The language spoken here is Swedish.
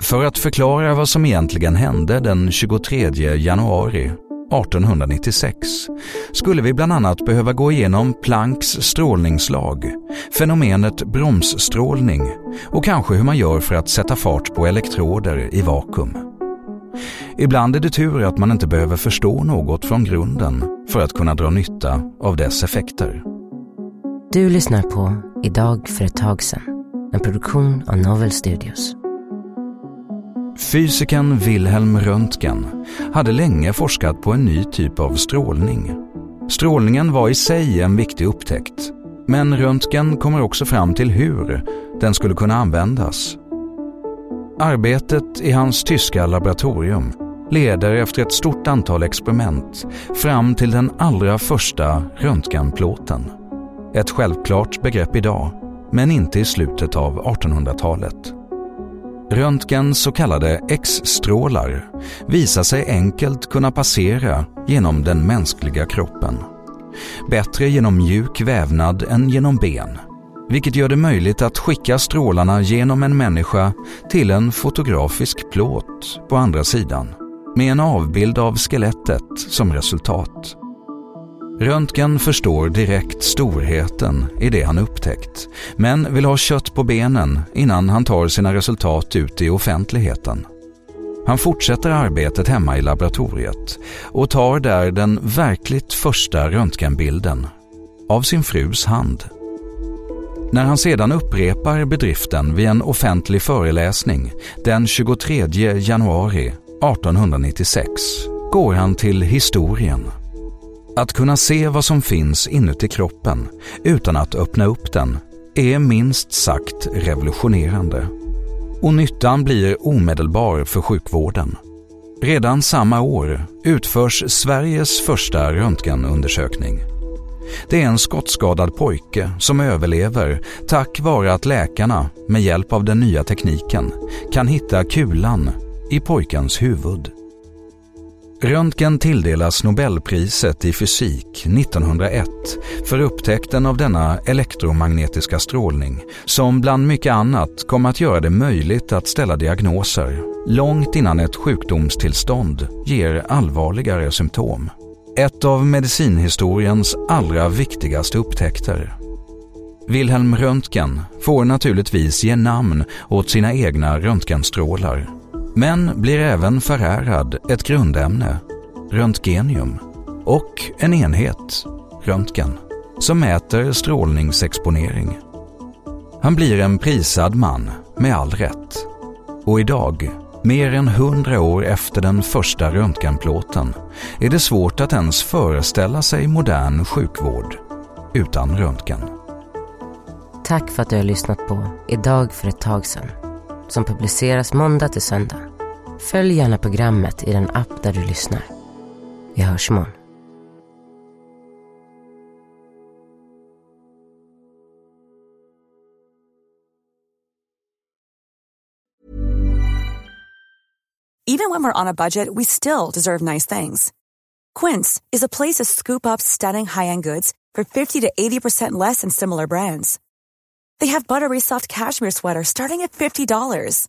För att förklara vad som egentligen hände den 23 januari 1896 skulle vi bland annat behöva gå igenom Plancks strålningslag, fenomenet bromsstrålning och kanske hur man gör för att sätta fart på elektroder i vakuum. Ibland är det tur att man inte behöver förstå något från grunden för att kunna dra nytta av dess effekter. Du lyssnar på Idag för ett tag sedan, en produktion av Novel Studios. Fysikern Wilhelm Röntgen hade länge forskat på en ny typ av strålning. Strålningen var i sig en viktig upptäckt, men Röntgen kommer också fram till hur den skulle kunna användas. Arbetet i hans tyska laboratorium leder efter ett stort antal experiment fram till den allra första röntgenplåten. Ett självklart begrepp idag, men inte i slutet av 1800-talet. Röntgens så kallade X-strålar visar sig enkelt kunna passera genom den mänskliga kroppen. Bättre genom mjuk vävnad än genom ben, vilket gör det möjligt att skicka strålarna genom en människa till en fotografisk plåt på andra sidan, med en avbild av skelettet som resultat. Röntgen förstår direkt storheten i det han upptäckt, men vill ha kött på benen innan han tar sina resultat ut i offentligheten. Han fortsätter arbetet hemma i laboratoriet och tar där den verkligt första röntgenbilden av sin frus hand. När han sedan upprepar bedriften vid en offentlig föreläsning den 23 januari 1896 går han till historien. Att kunna se vad som finns inuti kroppen utan att öppna upp den är minst sagt revolutionerande. Och nyttan blir omedelbar för sjukvården. Redan samma år utförs Sveriges första röntgenundersökning. Det är en skottskadad pojke som överlever tack vare att läkarna med hjälp av den nya tekniken kan hitta kulan i pojkens huvud. Röntgen tilldelas Nobelpriset i fysik 1901 för upptäckten av denna elektromagnetiska strålning som bland mycket annat kom att göra det möjligt att ställa diagnoser långt innan ett sjukdomstillstånd ger allvarligare symptom. Ett av medicinhistoriens allra viktigaste upptäckter. Wilhelm Röntgen får naturligtvis ge namn åt sina egna röntgenstrålar men blir även förärad ett grundämne, röntgenium, och en enhet, röntgen, som mäter strålningsexponering. Han blir en prisad man, med all rätt. Och idag, mer än hundra år efter den första röntgenplåten, är det svårt att ens föreställa sig modern sjukvård utan röntgen. Tack för att du har lyssnat på Idag för ett tag sedan som publiceras måndag till söndag. Följ gärna programmet i den app där du lyssnar. Vi hörs imorgon. Even when we're on a budget, we still deserve nice things. Quince is a place to scoop up stunning high-end goods for 50 to 80% less than similar brands. They have buttery soft cashmere sweaters starting at $50,